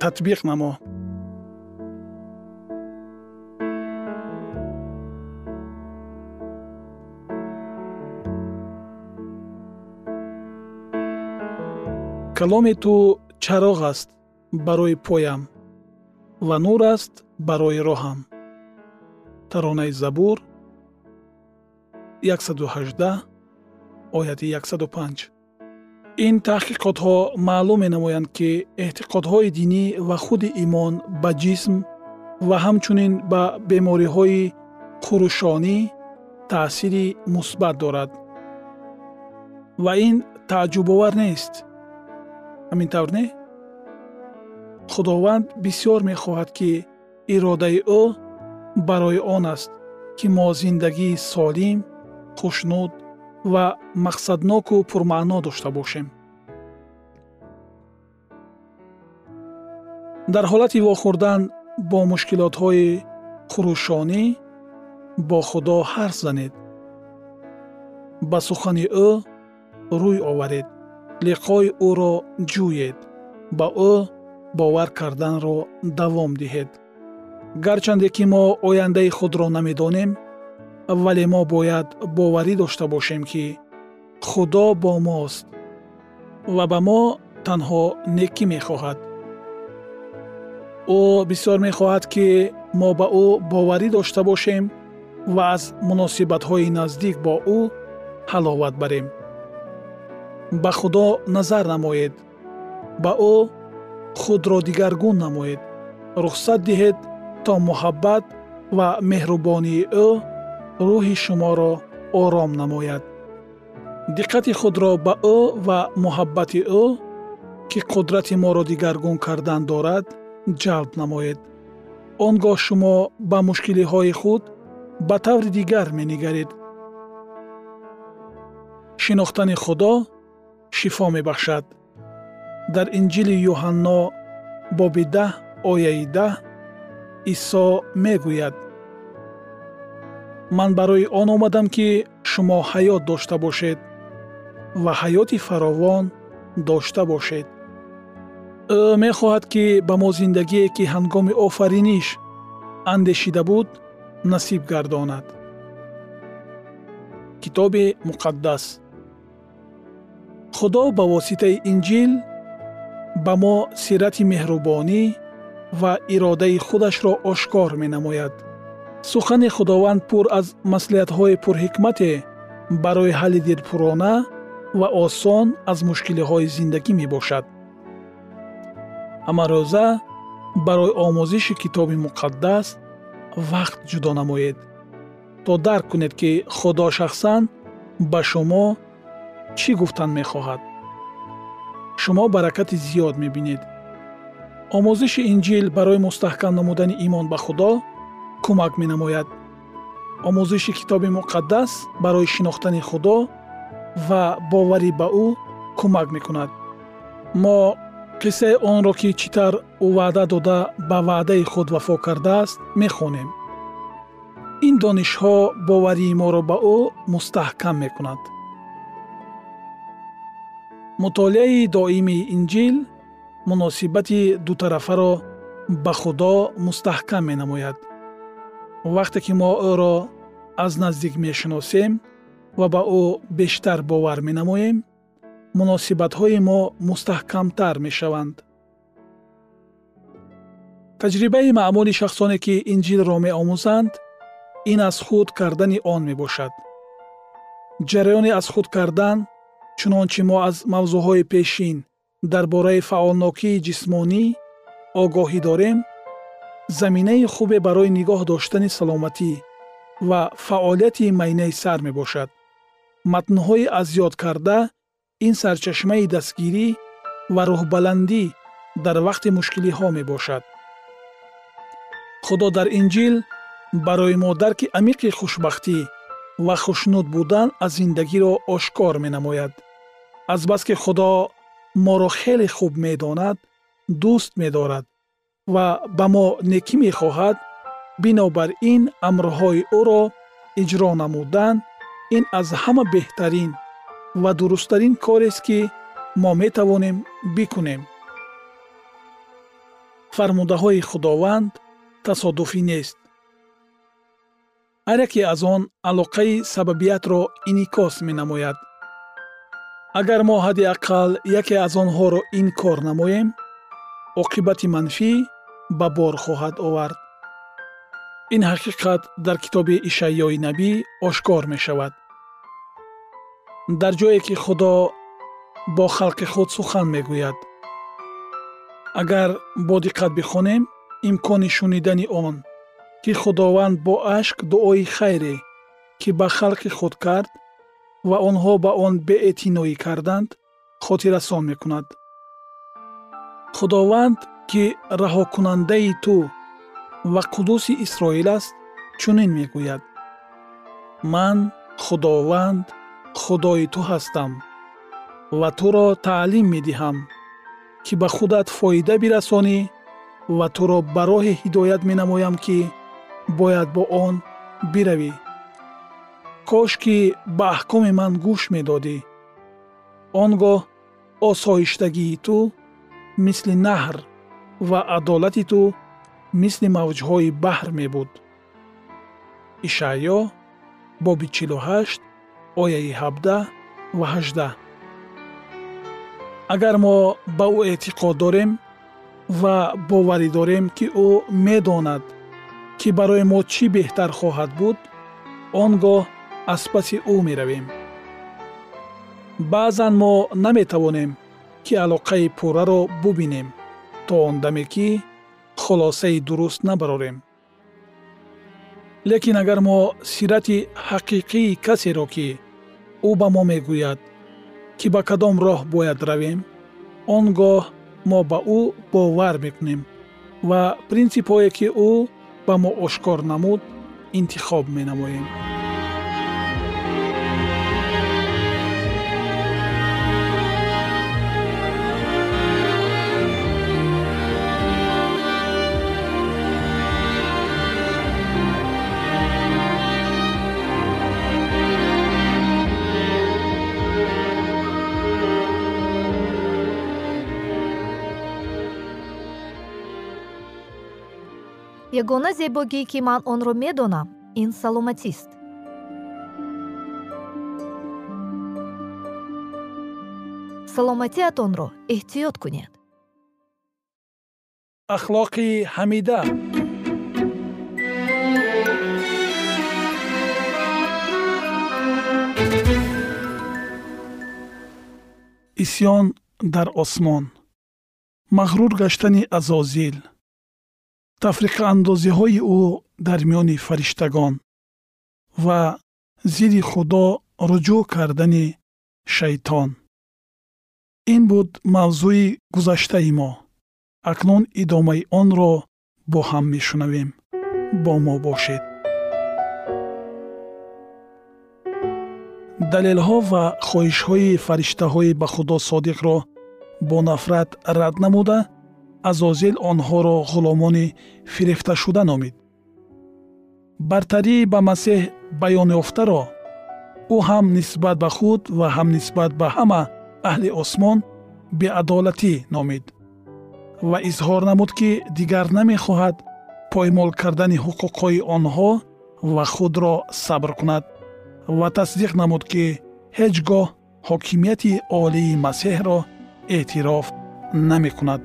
татбиқ намо. Каломи ту чароғ аст барои поям ва нур аст барои роҳам. Таронаи забур 118 ояти 105 ин таҳқиқотҳо маълум менамоянд ки эътиқодҳои динӣ ва худи имон ба ҷисм ва ҳамчунин ба бемориҳои хурушонӣ таъсири мусбат дорад. Ва ин тааҷҷубовар нест. Ҳамин тавр не? Худованд бисьёр мехоҳад ки иродаи ӯ барои он аст ки мо зиндагии солим хушнуд ва мақсадноку пурмаъно дошта бошем. Дар ҳолати вохӯрдан бо мушкилотҳои хурушонӣ бо худо ҳарф занед. Ба сухани ӯ рӯй оваред. Лиқои ӯро ҷӯед. Ба ӯ бовар карданро давом диҳед. Гарчанде ки мо ояндаи худро намедонем вале мо бояд боварӣ дошта бошем ки худо бо мост ва ба мо танҳо некӣ мехоҳад. Ӯ бисьёр мехоҳад ки мо ба ӯ боварӣ дошта бошем ва аз муносибатҳои наздик бо ӯ ҳаловат барем. Ба худо назар намоед ба ӯ худро дигаргун намоед. Рухсат диҳед то муҳаббат ва меҳрубонии ӯ рӯҳи шуморо ором намояд. Диққати худро ба ӯ ва муҳаббати ӯ ки қудрати моро дигаргун кардан дорад ҷалб намоед. Он гоҳ шумо ба мушкилиҳои худ ба таври дигар менигаред. Шинохтани худо шифо мебахшад. Дар инҷили юҳанно боби даҳ ояи даҳ исо мегӯяд ман барои он омадам ки шумо ҳаёт дошта бошед ва ҳаёти фаровон дошта бошед. Ӯ мехоҳад ки ба мо зиндагие ки ҳангоми офариниш андешида буд насиб гардонад. Китоби муқаддас. Худо ба воситаи инҷил ба мо сирати меҳрубонӣ ва иродаи худашро ошкор менамояд сухани худованд пур аз маслиҳатҳои пурҳикмате барои ҳалли дилпурона ва осон аз мушкилиҳои зиндагӣ мебошад. Ҳамарӯза барои омӯзиши китоби муқаддас вақт ҷудо намоед то дарк кунед ки худо шахсан ба шумо чӣ гуфтан мехоҳад. Шумо баракати зиёд мебинед. Омӯзиши инҷил барои мустаҳкам намудани имон ба худо кӯмак менамояд. Омӯзиши китоби муқаддас барои шинохтани худо ва боварӣ ба ӯ кӯмак мекунад. Мо қиссаи онро ки чӣ тавр ӯ ваъда дода ба ваъдаи худ вафо кардааст мехонем. Ин донишҳо боварии моро ба ӯ мустаҳкам мекунад. Мутолиаи доимии инҷил муносибати дутарафаро ба худо мустаҳкам менамояд вақте ки мо ӯро аз наздик мешиносем ва ба ӯ бештар бовар менамоем муносибатҳои мо мустаҳкамтар мешаванд. Таҷрибаи маъмули шахсоне ки инҷилро меомӯзанд ин аз худ кардани он мебошад. Ҷараёни аз худ кардан чунончи мо аз мавзӯъҳои пешин дар бораи фаъолнокии ҷисмонӣ огоҳӣ дорем заминаи хубе барои нигоҳ доштани саломатӣ ва фаъолияти майнаи сар мебошад. Матнҳои аз ёд карда ин сарчашмаи дастгирӣ ва рӯҳбаландӣ дар вақти мушкилиҳо мебошад. Худо дар инҷил барои мо дарки амиқи хушбахтӣ ва хушнуд будан аз зиндагиро ошкор менамояд. Азбаски худо моро хеле хуб медонад дӯст медорад ва ба мо некӣ мехоҳад бинобар ин амрҳои ӯро иҷро намудан ин аз ҳама беҳтарин ва дурусттарин корест ки мо метавонем бикунем. Фармудаҳои худованд тасодуфӣ нест. Ҳар яке аз он алоқаи сабабиятро инъикос менамояд. Агар мо ҳадди аққал яке аз онҳоро инкор намоем оқибати манфӣ ба бор хоҳад овард. Ин ҳақиқат дар китоби ишаъёи набӣ ошкор мешавад. Дар ҷое ки худо бо халқи худ сухан мегӯяд. Агар бо диққат бихонем имкони шунидани он ки худованд бо ашк дуои хайре ки ба халқи худ кард ва онҳо ба он беэътиноӣ карданд хотиррасон мекунад. Худованд ки раҳокунандаи ту ва қудуси исроил аст чунин мегӯяд. Ман худованд худои ту ҳастам ва туро таълим медиҳам ки ба худат фоида бирасонӣ ва туро ба роҳе ҳидоят менамоям ки бояд бо он биравӣ. Кошки ба аҳкоми ман гӯш медодӣ. Он гоҳ осоиштагии ту мисли наҳр ва адолати ту мисли мавҷҳои баҳр мебуд. Ишаъё боби чилҳашт ояи ҳабдаҳ ва ҳаждаҳ агар мо ба ӯ эътиқод дорем ва боварӣ дорем ки ӯ медонад ки барои мо чӣ беҳтар хоҳад буд он гоҳ аз паси ӯ меравем. Баъзан мо наметавонем ки алоқаи пурраро бубинем то он даме ки хулосаи дуруст набарорем. Лекин агар мо сирати ҳақиқии касеро ки ӯ ба мо мегӯяд ки ба кадом роҳ бояд равем он гоҳ мо ба ӯ бовар мекунем ва принсипҳое ки ӯ ба мо ошкор намуд интихоб менамоем ягона зебогӣ ки ман онро медонам ин саломатист. Саломатиатонро эҳтиёт кунед. Ахлоқи ҳамида. Исьён дар осмон. Мағрур гаштани азозил тафриқаандозиҳои ӯ дар миёни фариштагон ва зидди худо руҷӯъ кардани шайтон. Ин буд мавзӯи гузаштаи мо. Акнун идомаи онро бо ҳам мешунавем. Бо мо бошед. Далелҳо ва хоҳишҳои фариштаҳои ба худо содиқро бо нафрат рад намуда азозил онҳоро ғуломони фирефташуда номид. Бартарӣ ба масеҳ баёнёфтаро ӯ ҳам нисбат ба худ ва ҳам нисбат ба ҳама аҳли осмон беадолатӣ номид ва изҳор намуд ки дигар намехоҳад поймол кардани ҳуқуқҳои онҳо ва худро сабр кунад ва тасдиқ намуд ки ҳеҷ гоҳ ҳокимияти олии масеҳро эътироф намекунад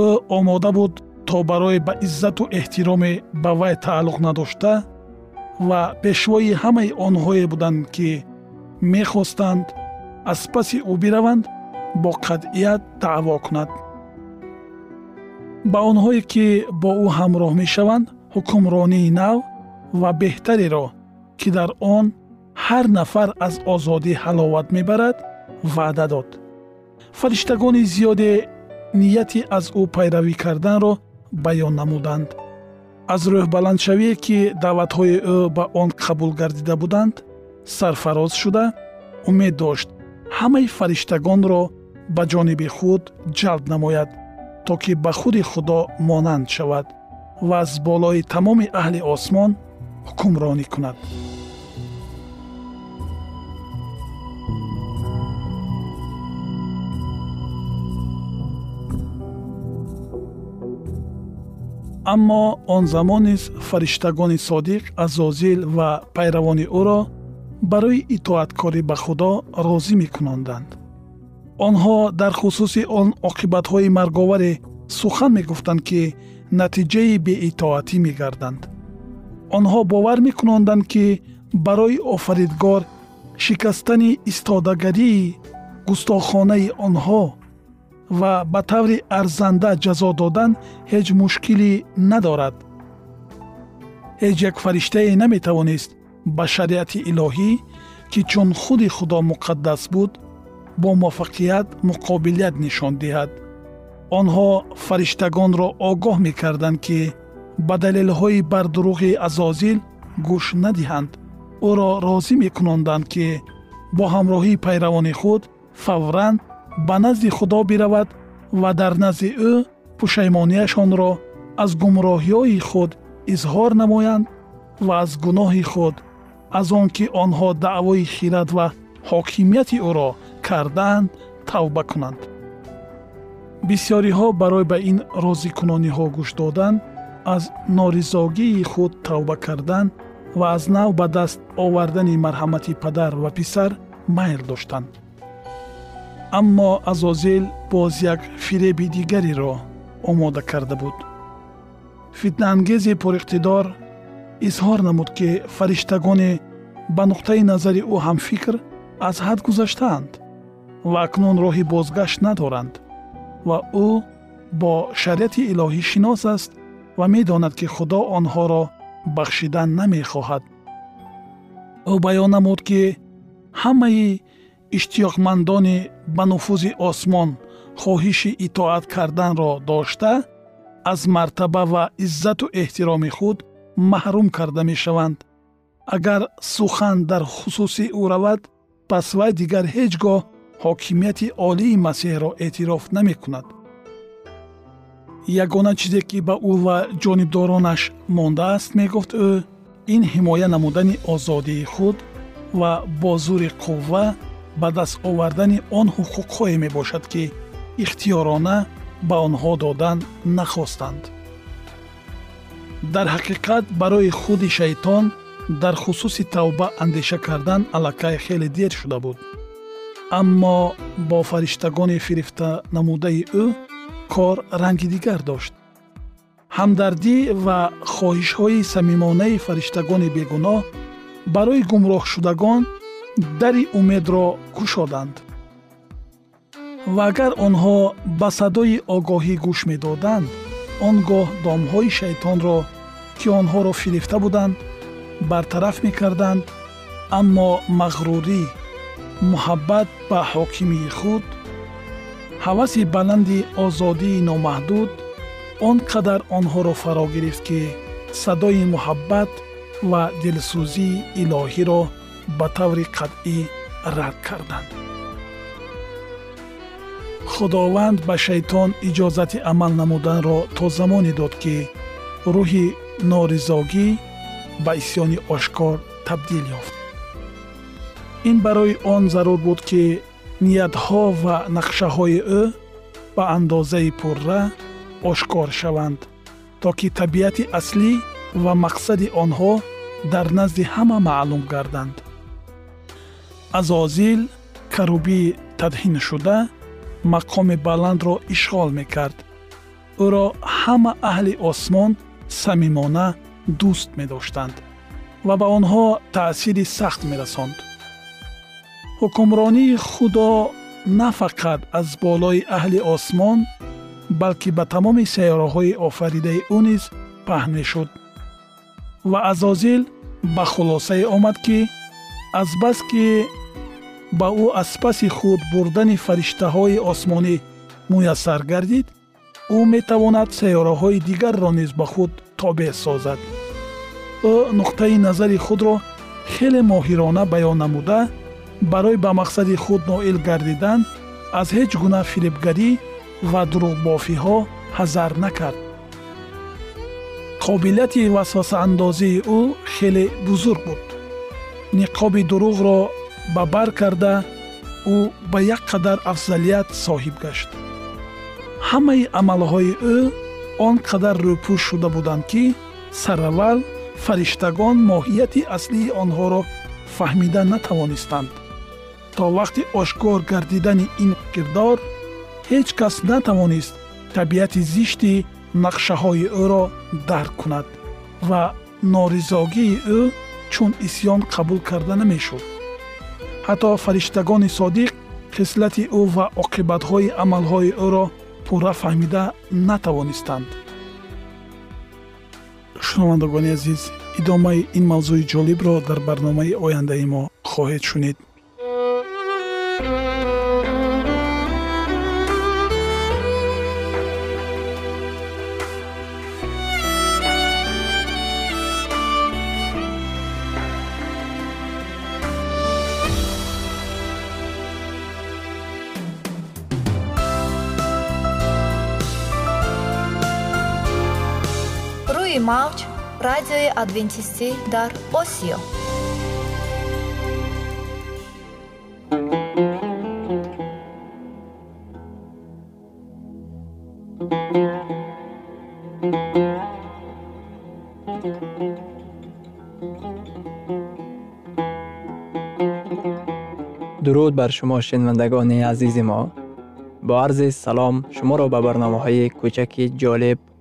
ӯ омода буд то барои ба иззату эҳтироме ба вай тааллуқ надошта ва пешвои ҳамаи онҳое буданд ки мехостанд аз паси ӯ бираванд бо қатъият даъво кунад. Ба онҳое ки бо ӯ ҳамроҳ мешаванд ҳукмронии нав ва беҳтареро ки дар он ҳар нафар аз озодӣ ҳаловат мебарад ваъда дод. Фариштагони зиёде нияти аз ӯ пайравӣ карданро баён намуданд. Аз рӯҳбаландшавие ки даъватҳои ӯ ба он қабул гардида буданд сарфароз шуда умед дошт ҳамаи фариштагонро ба ҷониби худ ҷалб намояд то ки ба худи худо монанд шавад ва аз болои тамоми аҳли осмон ҳукмронӣ кунад аммо он замон низ фариштагони содиқ азозил ва пайравони ӯро барои итоаткорӣ ба худо розӣ мекунонданд онҳо дар хусуси он оқибатҳои марговаре сухан мегуфтанд ки натиҷаи беитоатӣ мегарданд. Онҳо бовар мекунонданд ки барои офаридгор шикастани истодагарии густохонаи онҳо ва ба таври арзанда ҷазо додан ҳеҷ мушкилӣ надорад. Ҳеҷ як фариштае наметавонист ба шариати илоҳӣ ки чун худи худо муқаддас буд бо муваффақият муқобилият нишон диҳад. Онҳо фариштагонро огоҳ мекарданд ки ба далелҳои бардуруғи азозил гӯш надиҳанд. Ӯро розӣ мекунонданд ки бо ҳамроҳии пайравони худ фавран ба назди худо биравад ва дар назди ӯ пушаймонияшонро аз гумроҳиҳои худ изҳор намоянд ва аз гуноҳи худ аз он ки онҳо даъвои хират ва ҳокимияти ӯро кардаанд тавба кунанд. Бисьёриҳо барои ба ин розикунониҳо гӯш додан аз норизогии худ тавба кардан ва аз нав ба даст овардани марҳамати падар ва писар майл доштанд аммо азозил боз як фиреби дигареро омода карда буд. Фитнаангези пуриқтидор изҳор намуд ки фариштагоне ба нуқтаи назари ӯ ҳамфикр аз ҳад гузаштаанд ва акнун роҳи бозгашт надоранд ва ӯ бо шариати илоҳӣ шинос аст ва медонад ки худо онҳоро бахшидан намехоҳад. Ӯ баён намуд ки ҳамаи иштиёқмандони ба нуфузи осмон хоҳиши итоат карданро дошта аз мартаба ва иззату эҳтироми худ маҳрум карда мешаванд. Агар сухан дар хусуси ӯ равад пас вай дигар ҳеҷ гоҳ ҳокимияти олии масеҳро эътироф намекунад. Ягона чизе ки ба ӯ ва ҷонибдоронаш мондааст мегуфт ӯ ин ҳимоя намудани озодии худ ва бо зури қувва ба даст овардани он ҳуқуқҳое мебошад ки ихтиёрона ба онҳо додан нахостанд. Дар ҳақиқат барои худи шайтон дар хусуси тавба андеша кардан аллакай хеле дер шуда буд. Аммо бо фариштагони фирифта намудаи ӯ кор ранги дигар дошт. Ҳамдардӣ ва хоҳишҳои самимонаи фариштагони бегуноҳ барои гумроҳшудагон дари умедро кушоданд ва агар онҳо ба садои огоҳӣ гӯш медоданд он гоҳ домҳои шайтонро ки онҳоро фирифта буданд бартараф мекарданд аммо мағрурӣ муҳаббат ба ҳокимии худ ҳаваси баланди озодии номаҳдуд он қадар онҳоро фаро гирифт ки садои муҳаббат ва дилсӯзии илоҳиро ба таври қатъӣ рад карданд. Худованд ба шайтон иҷозати амал намуданро то замоне дод ки рӯҳи норизогӣ ба исьёни ошкор табдил ёфт. Ин барои он зарур буд ки ниятҳо ва нақшаҳои ӯ ба андозаи пурра ошкор шаванд то ки табиати аслӣ ва мақсади онҳо дар назди ҳама маълум гарданд азозил карубии тадҳиншуда мақоми баландро ишғол мекард. Ӯро ҳама аҳли осмон самимона дӯст медоштанд ва ба онҳо таъсири сахт мерасонд. Ҳукмронии худо на фақат аз болои аҳли осмон балки ба тамоми сайёраҳои офаридаи ӯ низ паҳн мешуд. Ва азозил ба хулосае омад ки азбаски ба ӯ аз паси худ бурдани фариштаҳои осмонӣ муяссар гардид ӯ метавонад сайёраҳои дигарро низ ба худ тобеъ созад. Ӯ нуқтаи назари худро хеле моҳирона баён намуда барои ба мақсади худ ноил гардидан аз ҳеҷ гуна фиребгарӣ ва дурӯғбофиҳо ҳазар накард. Қобилияти васвасаандозии ӯ хеле бузург буд. Ниқоби дурӯғро ба бар карда ӯ ба як қадар афзалият соҳиб гашт. Ҳамаи амалҳои ӯ он қадар рӯпӯш шуда буданд ки сараввал фариштагон моҳияти аслии онҳоро фаҳмида натавонистанд. То вақти ошкор гардидани ин кирдор ҳеҷ кас натавонист табиати зишти нақшаҳои ӯро дарк кунад ва норизогии ӯ чун исьён қабул карда намешуд ҳатто фариштагони содиқ хислати ӯ ва оқибатҳои амалҳои ӯро пурра фаҳмида натавонистанд. Шунавандагони азиз идомаи ин мавзӯи ҷолибро дар барномаи ояндаи мо хоҳед шунид روی موج رایدوی ادوینتیستی در آسیو. درود بر شما شنوندگان عزیز ما با عرض سلام شما را به برنامه های کوچک جالب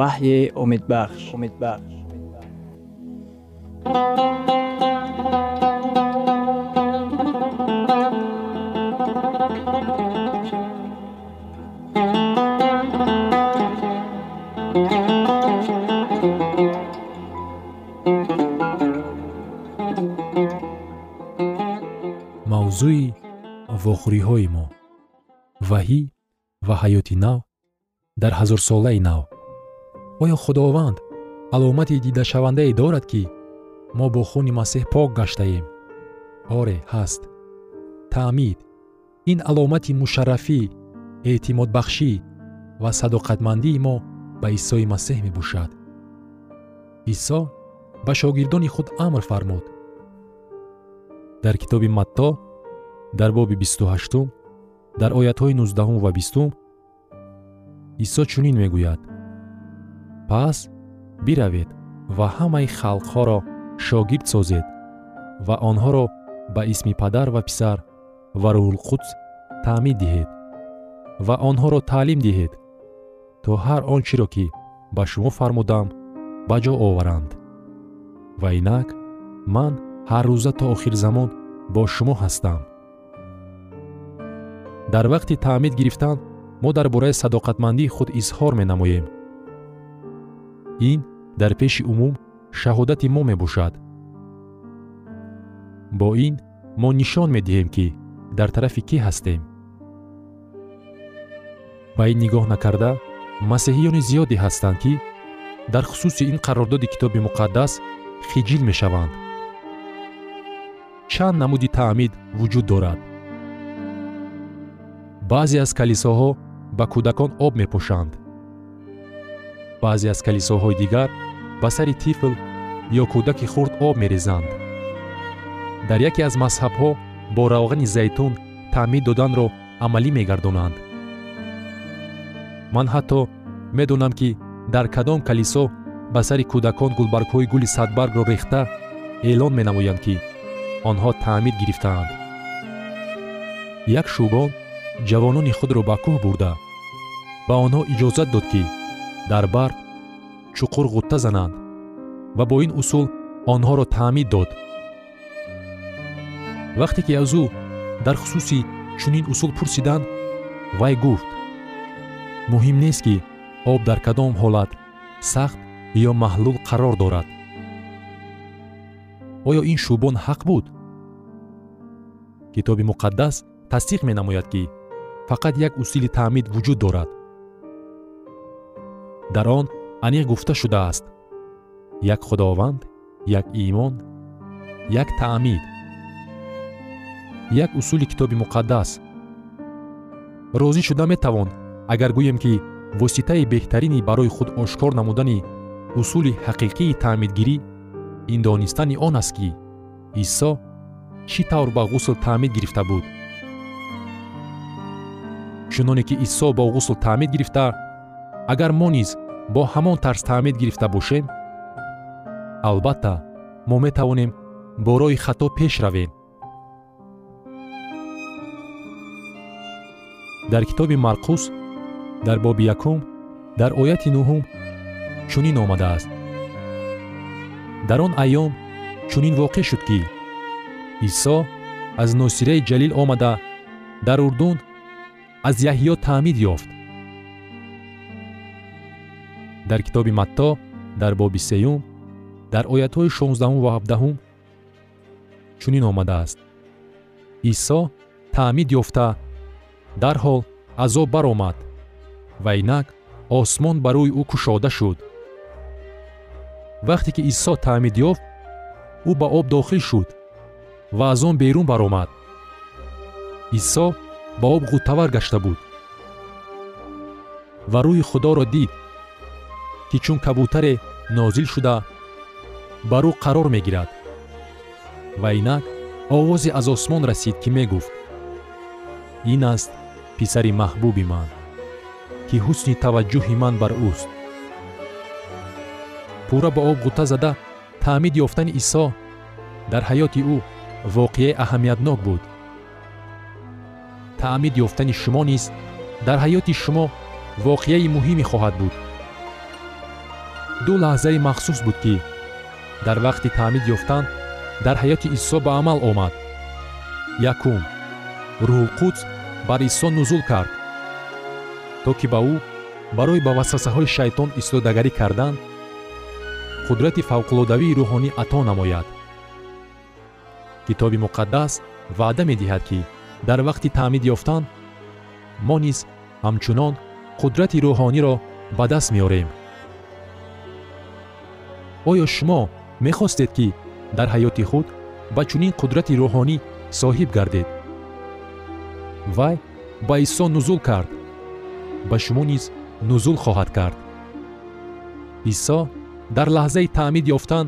ваҳйи умедбахш умедбахш мавзӯи вохӯриҳои мо. Ваҳӣ ва ҳаёти нав дар ҳазорсолаи нав оё худованд аломати дидашавандае дорад ки мо бо хуни масеҳ пок гаштаем. Оре ҳаст. Таъмид. Ин аломати мушаррафӣ эътимодбахшӣ ва садоқатмандии мо ба исои масеҳ мебошад. Исо ба шогирдони худ амр фармуд. Дар китоби матто дар боби бисту ҳаштум дар оятҳои нуздаҳум ва бистум исо чунин мегӯяд пас биравед ва ҳамаи халқҳоро шогирд созед ва онҳоро ба исми падар ва писар ва рӯҳулқудс таъмид диҳед ва онҳоро таълим диҳед то ҳар он чиро ки ба шумо фармудам ба ҷо оваранд. Ва инак ман ҳаррӯза то охирзамон бо шумо ҳастам. Дар вақти таъмид гирифтан мо дар бораи садоқатмандии худ изҳор менамоем ин дар пеши умум шаҳодати мо мебошад. Бо ин мо нишон медиҳем ки дар тарафи кӣ ҳастем? Ба ин нигоҳ накарда масеҳиёни зиёде ҳастанд ки дар хусуси ин қарордоди китоби муқаддас хиҷил мешаванд. Чанд намуди таъмид вуҷуд дорад. Баъзе аз калисоҳо ба кӯдакон об мепошанд баъзе аз калисоҳои дигар ба сари тифл ё кӯдаки хурд об мерезанд. Дар яке аз мазҳабҳо бо равғани зайтун таъмид доданро амалӣ мегардонанд. Ман ҳатто медонам ки дар кадом калисо ба сари кӯдакон гулбаргҳои гули садбаргро рехта эълон менамоянд ки онҳо таъмид гирифтаанд. Як шӯбон ҷавонони худро ба кӯҳ бурда ба онҳо иҷозат дод ки дар барф чуқур ғутта зананд ва бо ин усул онҳоро таъмид дод. Вақте ки аз ӯ дар хусуси чунин усул пурсиданд вай гуфт муҳим нест ки об дар кадом ҳолат сахт ё маҳлул қарор дорад оё ин шӯбон ҳақ буд? Китоби муқаддас тасдиқ менамояд ки фақат як усули таъмид вуҷуд дорад дар он аниқ гуфта шудааст. Як худованд як имон як таъмид як усули китоби муқаддас. Розӣ шуда метавон агар гӯем ки воситаи беҳтарини барои худ ошкор намудани усули ҳақиқии таъмидгирӣ ин донистани он аст ки исо чӣ тавр ба ғусл таъмид гирифта буд? Чуноне ки исо бо ғусл таъмид гирифта агар мо низ бо ҳамон тарз таъмид гирифта бошем? Албатта мо метавонем бо роҳи хато пеш равем. Дар китоби марқус дар боби якум дар ояти нуҳум чунин омадааст. Дар он айём чунин воқеъ шуд ки исо аз носираи ҷалил омада дар урдун аз яҳьё таъмид ёфт дар китоби матто дар боби сеюм дар оятҳои шонздаҳум ва ҳабдаҳум чунин омадааст. Исо таъмид ёфта дарҳол азоб баромад ва инак осмон ба рӯи ӯ кушода шуд. Вақте ки исо таъмид ёфт ӯ ба об дохил шуд ва аз он берун баромад. Исо ба об ғуттавар гашта буд ва рӯҳи худоро дид ки чун кабутаре нозил шуда бар ӯ қарор мегирад. Ва инак овозе аз осмон расид ки мегуфт ин аст писари маҳбуби ман ки ҳусни таваҷҷӯҳи ман бар ӯст пурра ба об ғутта зада таъмид ёфтани исо дар ҳаёти ӯ воқеаи аҳамиятнок буд. Таъмид ёфтани шумо низ дар ҳаёти шумо воқеаи муҳиме хоҳад буд ду лаҳзаи махсус буд ки дар вақти таъмид ёфтан дар ҳаёти исо ба амал омад. Якум. Рӯҳулқудс бар исо нузул кард. То ки ба ӯ барои ба васвасаҳои шайтон истодагарӣ кардан қудрати фавқулодавии рӯҳонӣ ато намояд. Китоби муқаддас ваъда медиҳад ки дар вақти таъмид ёфтан мо низ ҳамчунон қудрати рӯҳониро ба даст меорем оё шумо мехостед ки дар ҳаёти худ ба чунин қудрати рӯҳонӣ соҳиб гардед? Вай ба исо нузул кард. Ба шумо низ нузул хоҳад кард. Исо дар лаҳзаи таъмид ёфтан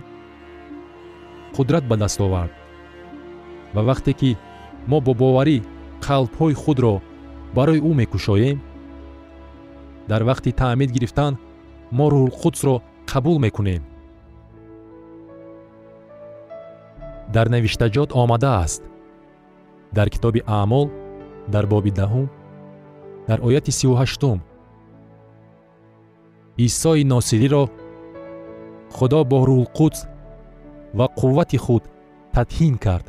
қудрат ба даст овард. Ва вақте ки мо бо боварӣ қалбҳои худро барои ӯ мекушоем дар вақти таъмид гирифтан мо рӯҳулқудсро қабул мекунем дар навиштаҷот омадааст. Дар китоби аъмол дар боби даҳум дар ояти сиву ҳаштум исои носириро худо бо рӯҳулқудс ва қуввати худ татҳин кард.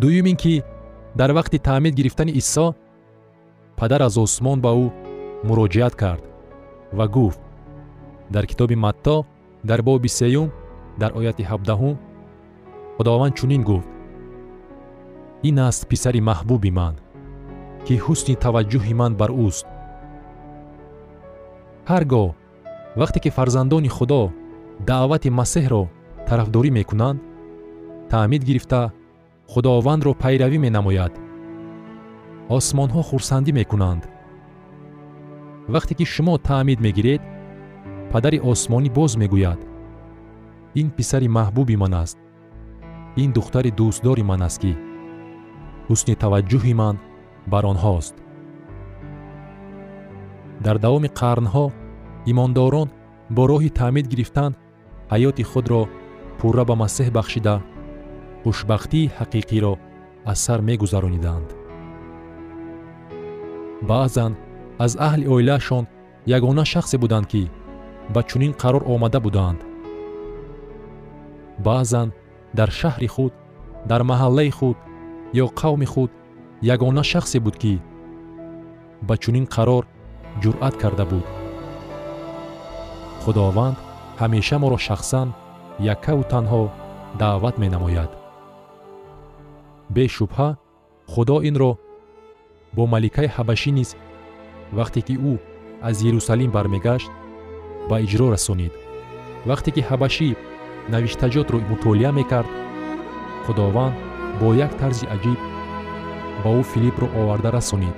Дуюм ин ки дар вақти таъмид гирифтани исо падар аз осмон ба ӯ муроҷиат кард ва гуфт. Дар китоби матто дар боби сеюм дар ояти ҳабдаҳум худованд чунин гуфт. Ин аст писари маҳбуби ман ки ҳусни таваҷҷӯҳи ман бар ӯст. Ҳар гоҳ вақте ки фарзандони худо даъвати масеҳро тарафдорӣ мекунанд таъмид гирифта худовандро пайравӣ менамояд. Осмонҳо хурсандӣ мекунанд. Вақте ки шумо таъмид мегиред падари осмонӣ боз мегӯяд ин писари маҳбуби ман аст. Ин духтари дӯстдори ман аст ки ҳусни таваҷҷӯҳи ман бар онҳост. Дар давоми қарнҳо имондорон бо роҳи таъмид гирифтан ҳаёти худро пурра ба масеҳ бахшида хушбахтии ҳақиқиро аз сар мегузарониданд. Баъзан аз аҳли оилаашон ягона шахсе буданд ки ба чунин қарор омада буданд баъзан дар шаҳри худ дар маҳаллаи худ ё қавми худ ягона шахсе буд ки ба чунин қарор ҷуръат карда буд. Худованд ҳамеша моро шахсан яккаву танҳо даъват менамояд. Бешубҳа худо инро бо маликаи ҳабашӣ низ вақте ки ӯ аз ерусалим бармегашт ба иҷро расонид. Вақте ки ҳабашӣ навиштаҷотро мутолиа мекард худованд бо як тарзи аҷиб ба ӯ филиппро оварда расонид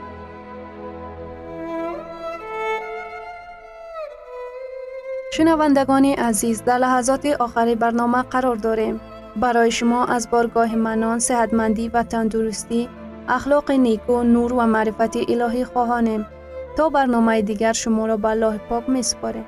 шунавандагони азиз дар лаҳазоти охари барнома қарор дорем барои шумо аз боргоҳи манон сеҳатмандӣ ва тандурустӣ ахлоқи неку нур ва маърифати илоҳӣ хоҳонем то барномаи дигар шуморо ба аллоҳи пок месупорем